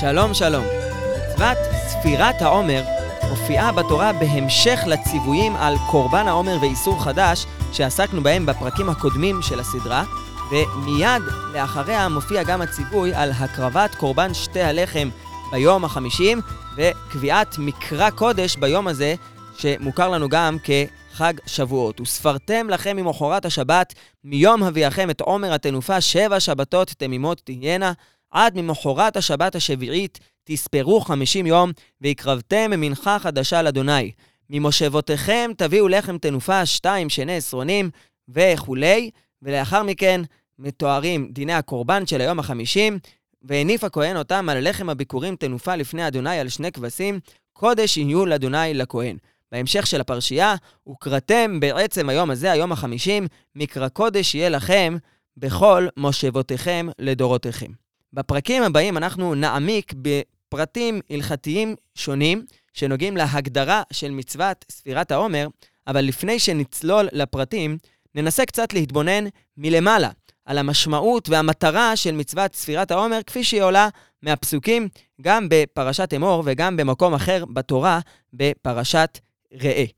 שלום שלום. מצוות ספירת העומר מופיעה בתורה בהמשך לציוויים על קורבן העומר ואיסור חדש שעסקנו בהם בפרקים הקודמים של הסדרה, ומיד לאחריה מופיע גם הציווי על הקרבת קורבן שתי הלחם ביום החמישים, וקביעת מקרא קודש ביום הזה, שמוכר לנו גם כחג שבועות. וספרתם לכם ממחרת השבת, מיום הביאכם את עומר התנופה, שבע שבתות תמימות תהיינה. עד ממחרת השבת השביעית תספרו חמישים יום, והקרבתם מנחה חדשה לאדוני. ממושבותיכם תביאו לחם תנופה שתיים שני עשרונים וכולי, ולאחר מכן מתוארים דיני הקורבן של היום החמישים, והניף הכהן אותם על לחם הביקורים תנופה לפני אדוני על שני כבשים, קודש יהיו לאדוני לכהן. בהמשך של הפרשייה, וקראתם בעצם היום הזה, היום החמישים, מקרא קודש יהיה לכם בכל מושבותיכם לדורותיכם. בפרקים הבאים אנחנו נעמיק בפרטים הלכתיים שונים שנוגעים להגדרה של מצוות ספירת העומר, אבל לפני שנצלול לפרטים, ננסה קצת להתבונן מלמעלה על המשמעות והמטרה של מצוות ספירת העומר כפי שהיא עולה מהפסוקים גם בפרשת אמור וגם במקום אחר בתורה בפרשת ראה.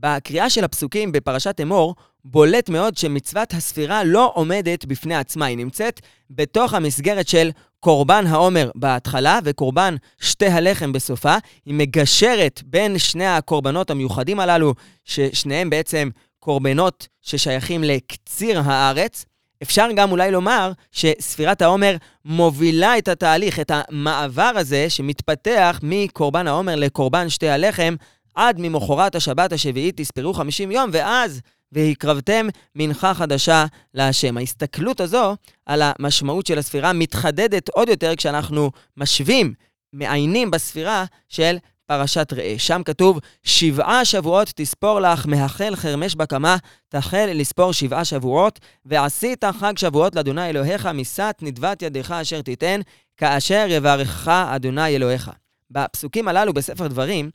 בקריאה של הפסוקים בפרשת אמור בולט מאוד שמצוות הספירה לא עומדת בפני עצמה, היא נמצאת בתוך המסגרת של קורבן העומר בהתחלה וקורבן שתי הלחם בסופה. היא מגשרת בין שני הקורבנות המיוחדים הללו, ששניהם בעצם קורבנות ששייכים לקציר הארץ. אפשר גם אולי לומר שספירת העומר מובילה את התהליך, את המעבר הזה שמתפתח מקורבן העומר לקורבן שתי הלחם, עד ממחרת השבת השביעית תספרו 50 יום, ואז והקרבתם מנחה חדשה להשם. ההסתכלות הזו על המשמעות של הספירה מתחדדת עוד יותר כשאנחנו משווים, מעיינים בספירה של פרשת ראה. שם כתוב, שבעה שבועות תספור לך מהחל חרמש בקמה, תחל לספור שבעה שבועות, ועשית חג שבועות לאדוני אלוהיך, משאת נדבת ידך אשר תיתן, כאשר יברכך אדוני אלוהיך. בפסוקים הללו בספר דברים,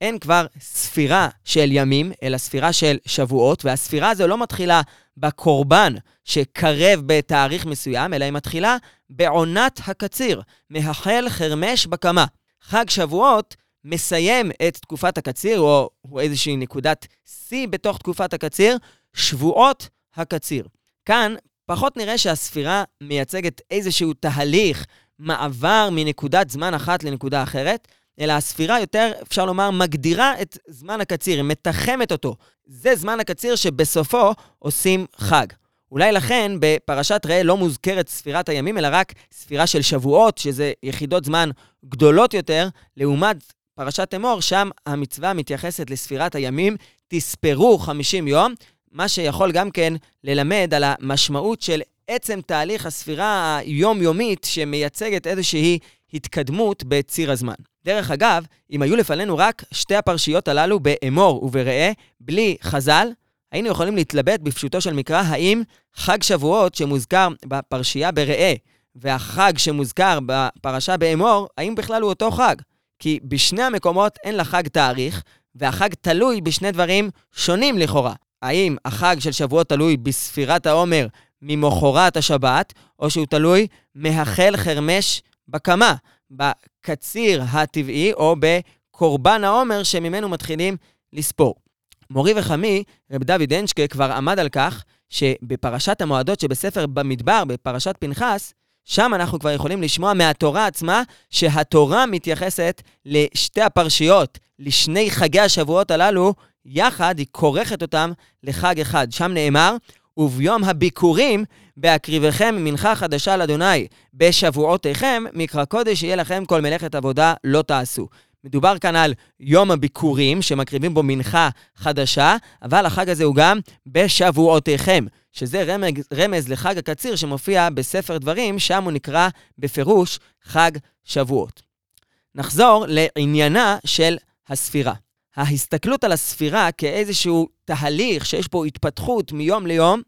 אין כבר ספירה של ימים, אלא ספירה של שבועות, והספירה הזו לא מתחילה בקורבן שקרב בתאריך מסוים, אלא היא מתחילה בעונת הקציר, מהחל חרמש בקמה. חג שבועות מסיים את תקופת הקציר, או הוא איזושהי נקודת שיא בתוך תקופת הקציר, שבועות הקציר. כאן פחות נראה שהספירה מייצגת איזשהו תהליך, מעבר מנקודת זמן אחת לנקודה אחרת, אלא הספירה יותר, אפשר לומר, מגדירה את זמן הקציר, היא מתחמת אותו. זה זמן הקציר שבסופו עושים חג. אולי לכן בפרשת ראה לא מוזכרת ספירת הימים, אלא רק ספירה של שבועות, שזה יחידות זמן גדולות יותר, לעומת פרשת אמור, שם המצווה מתייחסת לספירת הימים, תספרו 50 יום, מה שיכול גם כן ללמד על המשמעות של עצם תהליך הספירה היומיומית שמייצגת איזושהי התקדמות בציר הזמן. דרך אגב, אם היו לפנינו רק שתי הפרשיות הללו באמור ובראה, בלי חז"ל, היינו יכולים להתלבט בפשוטו של מקרא האם חג שבועות שמוזכר בפרשייה בראה והחג שמוזכר בפרשה באמור, האם בכלל הוא אותו חג? כי בשני המקומות אין לחג תאריך, והחג תלוי בשני דברים שונים לכאורה. האם החג של שבועות תלוי בספירת העומר ממחרת השבת, או שהוא תלוי מהחל חרמש בקמה. בקציר הטבעי או בקורבן העומר שממנו מתחילים לספור. מורי וחמי, רב דוד אנשקה, כבר עמד על כך שבפרשת המועדות שבספר במדבר, בפרשת פנחס, שם אנחנו כבר יכולים לשמוע מהתורה עצמה שהתורה מתייחסת לשתי הפרשיות, לשני חגי השבועות הללו, יחד היא כורכת אותם לחג אחד. שם נאמר, וביום הביקורים בהקריבכם מנחה חדשה לאדוני בשבועותיכם, מקרא קודש יהיה לכם כל מלאכת עבודה לא תעשו. מדובר כאן על יום הביקורים, שמקריבים בו מנחה חדשה, אבל החג הזה הוא גם בשבועותיכם, שזה רמז, רמז לחג הקציר שמופיע בספר דברים, שם הוא נקרא בפירוש חג שבועות. נחזור לעניינה של הספירה. ההסתכלות על הספירה כאיזשהו תהליך שיש בו התפתחות מיום ליום,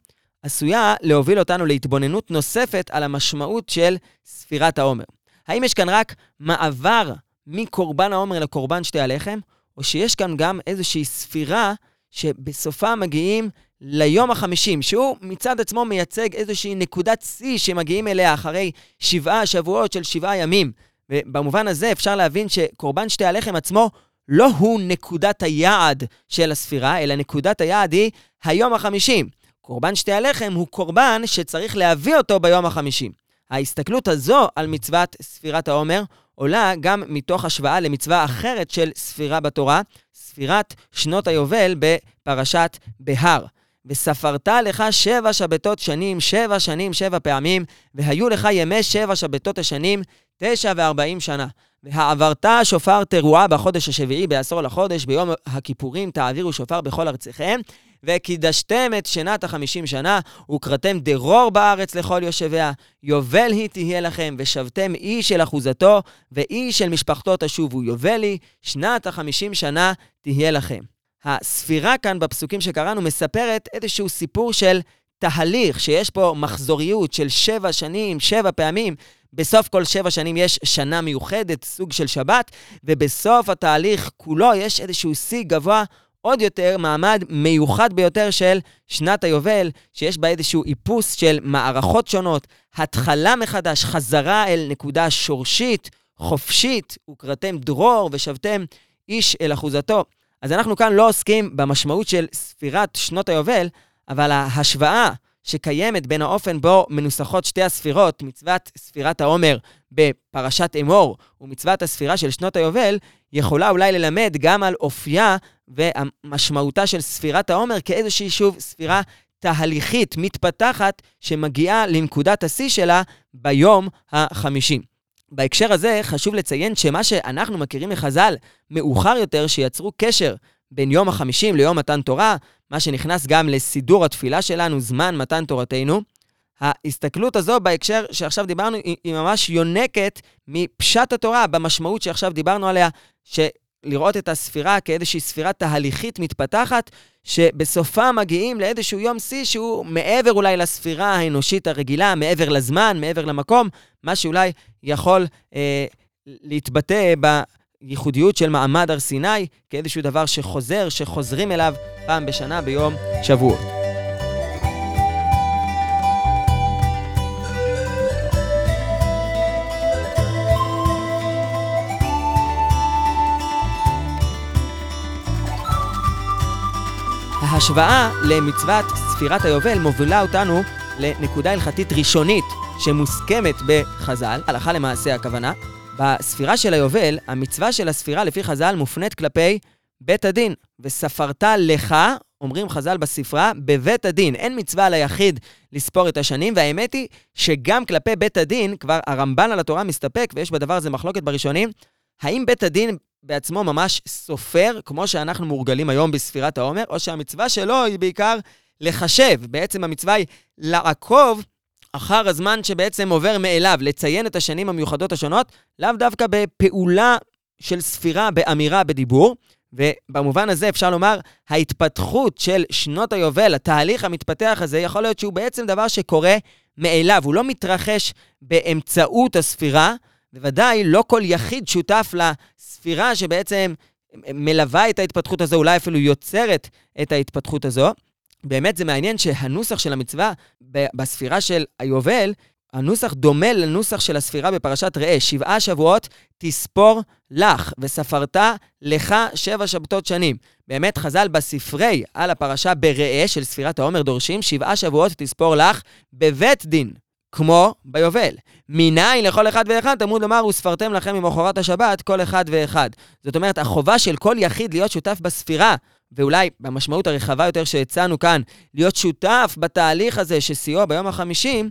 עשויה להוביל אותנו להתבוננות נוספת על המשמעות של ספירת העומר. האם יש כאן רק מעבר מקורבן העומר לקורבן שתי הלחם, או שיש כאן גם איזושהי ספירה שבסופה מגיעים ליום החמישים, שהוא מצד עצמו מייצג איזושהי נקודת שיא שמגיעים אליה אחרי שבעה שבועות של שבעה ימים ובמובן הזה אפשר להבין שקורבן שתי הלחם עצמו לא הוא נקודת היעד של הספירה, אלא נקודת היעד היא היום החמישים. קורבן שתי הלחם הוא קורבן שצריך להביא אותו ביום החמישים. ההסתכלות הזו על מצוות ספירת העומר עולה גם מתוך השוואה למצווה אחרת של ספירה בתורה, ספירת שנות היובל בפרשת בהר. וספרת לך שבע שבתות שנים, שבע שנים, שבע פעמים, והיו לך ימי שבע שבתות השנים, תשע וארבעים שנה. והעברת שופר תרועה בחודש השביעי בעשור לחודש, ביום הכיפורים תעבירו שופר בכל ארציכם, וקידשתם את שנת החמישים שנה, וקראתם דרור בארץ לכל יושביה. יובל היא תהיה לכם, ושבתם איש אל אחוזתו, ואיש אל משפחתו תשובו. יובל היא, שנת החמישים שנה תהיה לכם. הספירה כאן בפסוקים שקראנו מספרת איזשהו סיפור של תהליך, שיש פה מחזוריות של שבע שנים, שבע פעמים. בסוף כל שבע שנים יש שנה מיוחדת, סוג של שבת, ובסוף התהליך כולו יש איזשהו שיא גבוה עוד יותר, מעמד מיוחד ביותר של שנת היובל, שיש בה איזשהו איפוס של מערכות שונות, התחלה מחדש, חזרה אל נקודה שורשית, חופשית, וקראתם דרור ושבתם איש אל אחוזתו. אז אנחנו כאן לא עוסקים במשמעות של ספירת שנות היובל, אבל ההשוואה שקיימת בין האופן בו מנוסחות שתי הספירות, מצוות ספירת העומר בפרשת אמור ומצוות הספירה של שנות היובל, יכולה אולי ללמד גם על אופייה ומשמעותה של ספירת העומר כאיזושהי שוב ספירה תהליכית, מתפתחת, שמגיעה לנקודת השיא שלה ביום החמישים. בהקשר הזה חשוב לציין שמה שאנחנו מכירים מחז"ל מאוחר יותר, שיצרו קשר בין יום החמישים ליום מתן תורה, מה שנכנס גם לסידור התפילה שלנו, זמן מתן תורתנו. ההסתכלות הזו בהקשר שעכשיו דיברנו, היא, ממש יונקת מפשט התורה, במשמעות שעכשיו דיברנו עליה, שלראות את הספירה כאיזושהי ספירה תהליכית מתפתחת, שבסופה מגיעים לאיזשהו יום שיא שהוא מעבר אולי לספירה האנושית הרגילה, מעבר לזמן, מעבר למקום, מה שאולי יכול אה, להתבטא בייחודיות של מעמד הר סיני כאיזשהו דבר שחוזר, שחוזרים אליו פעם בשנה ביום שבועות. ההשוואה למצוות ספירת היובל מובילה אותנו לנקודה הלכתית ראשונית שמוסכמת בחז"ל, הלכה למעשה הכוונה. בספירה של היובל, המצווה של הספירה לפי חז"ל מופנית כלפי בית הדין. וספרת לך, אומרים חז"ל בספרה, בבית הדין. אין מצווה ליחיד לספור את השנים, והאמת היא שגם כלפי בית הדין, כבר הרמב"ן על התורה מסתפק, ויש בדבר הזה מחלוקת בראשונים, האם בית הדין בעצמו ממש סופר, כמו שאנחנו מורגלים היום בספירת העומר, או שהמצווה שלו היא בעיקר לחשב. בעצם המצווה היא לעקוב אחר הזמן שבעצם עובר מאליו, לציין את השנים המיוחדות השונות, לאו דווקא בפעולה של ספירה, באמירה, בדיבור. ובמובן הזה אפשר לומר, ההתפתחות של שנות היובל, התהליך המתפתח הזה, יכול להיות שהוא בעצם דבר שקורה מאליו, הוא לא מתרחש באמצעות הספירה, בוודאי לא כל יחיד שותף לספירה שבעצם מלווה את ההתפתחות הזו, אולי אפילו יוצרת את ההתפתחות הזו. באמת זה מעניין שהנוסח של המצווה בספירה של היובל, הנוסח דומה לנוסח של הספירה בפרשת ראה, שבעה שבועות תספור לך, וספרת לך שבע שבתות שנים. באמת חז"ל בספרי על הפרשה בראה של ספירת העומר דורשים, שבעה שבועות תספור לך בבית דין. כמו ביובל. מניין לכל אחד ואחד, תמוד לומר, וספרתם לכם ממחרת השבת, כל אחד ואחד. זאת אומרת, החובה של כל יחיד להיות שותף בספירה, ואולי במשמעות הרחבה יותר שהצענו כאן, להיות שותף בתהליך הזה ששיאו ביום החמישים,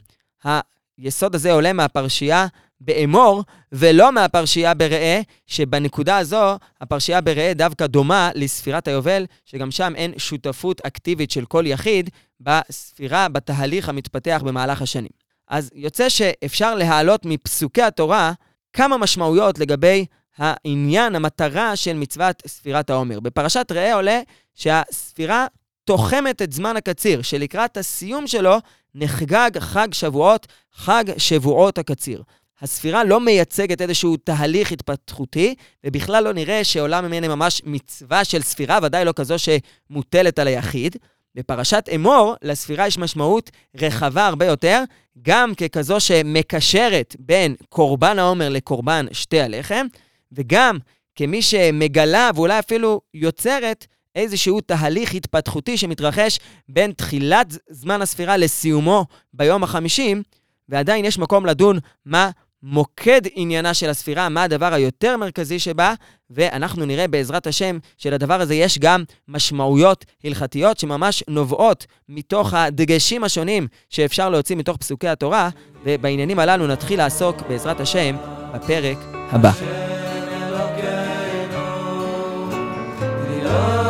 היסוד הזה עולה מהפרשייה באמור, ולא מהפרשייה בראה, שבנקודה הזו, הפרשייה בראה דווקא דומה לספירת היובל, שגם שם אין שותפות אקטיבית של כל יחיד בספירה, בתהליך המתפתח במהלך השנים. אז יוצא שאפשר להעלות מפסוקי התורה כמה משמעויות לגבי העניין, המטרה של מצוות ספירת העומר. בפרשת ראה עולה שהספירה תוחמת את זמן הקציר, שלקראת הסיום שלו נחגג חג שבועות, חג שבועות הקציר. הספירה לא מייצגת איזשהו תהליך התפתחותי, ובכלל לא נראה שעולה ממנה ממש מצווה של ספירה, ודאי לא כזו שמוטלת על היחיד. בפרשת אמור, לספירה יש משמעות רחבה הרבה יותר, גם ככזו שמקשרת בין קורבן העומר לקורבן שתי הלחם, וגם כמי שמגלה ואולי אפילו יוצרת איזשהו תהליך התפתחותי שמתרחש בין תחילת זמן הספירה לסיומו ביום החמישים, ועדיין יש מקום לדון מה מוקד עניינה של הספירה, מה הדבר היותר מרכזי שבה, ואנחנו נראה בעזרת השם שלדבר הזה יש גם משמעויות הלכתיות שממש נובעות מתוך הדגשים השונים שאפשר להוציא מתוך פסוקי התורה, ובעניינים הללו נתחיל לעסוק בעזרת השם בפרק הבא. love.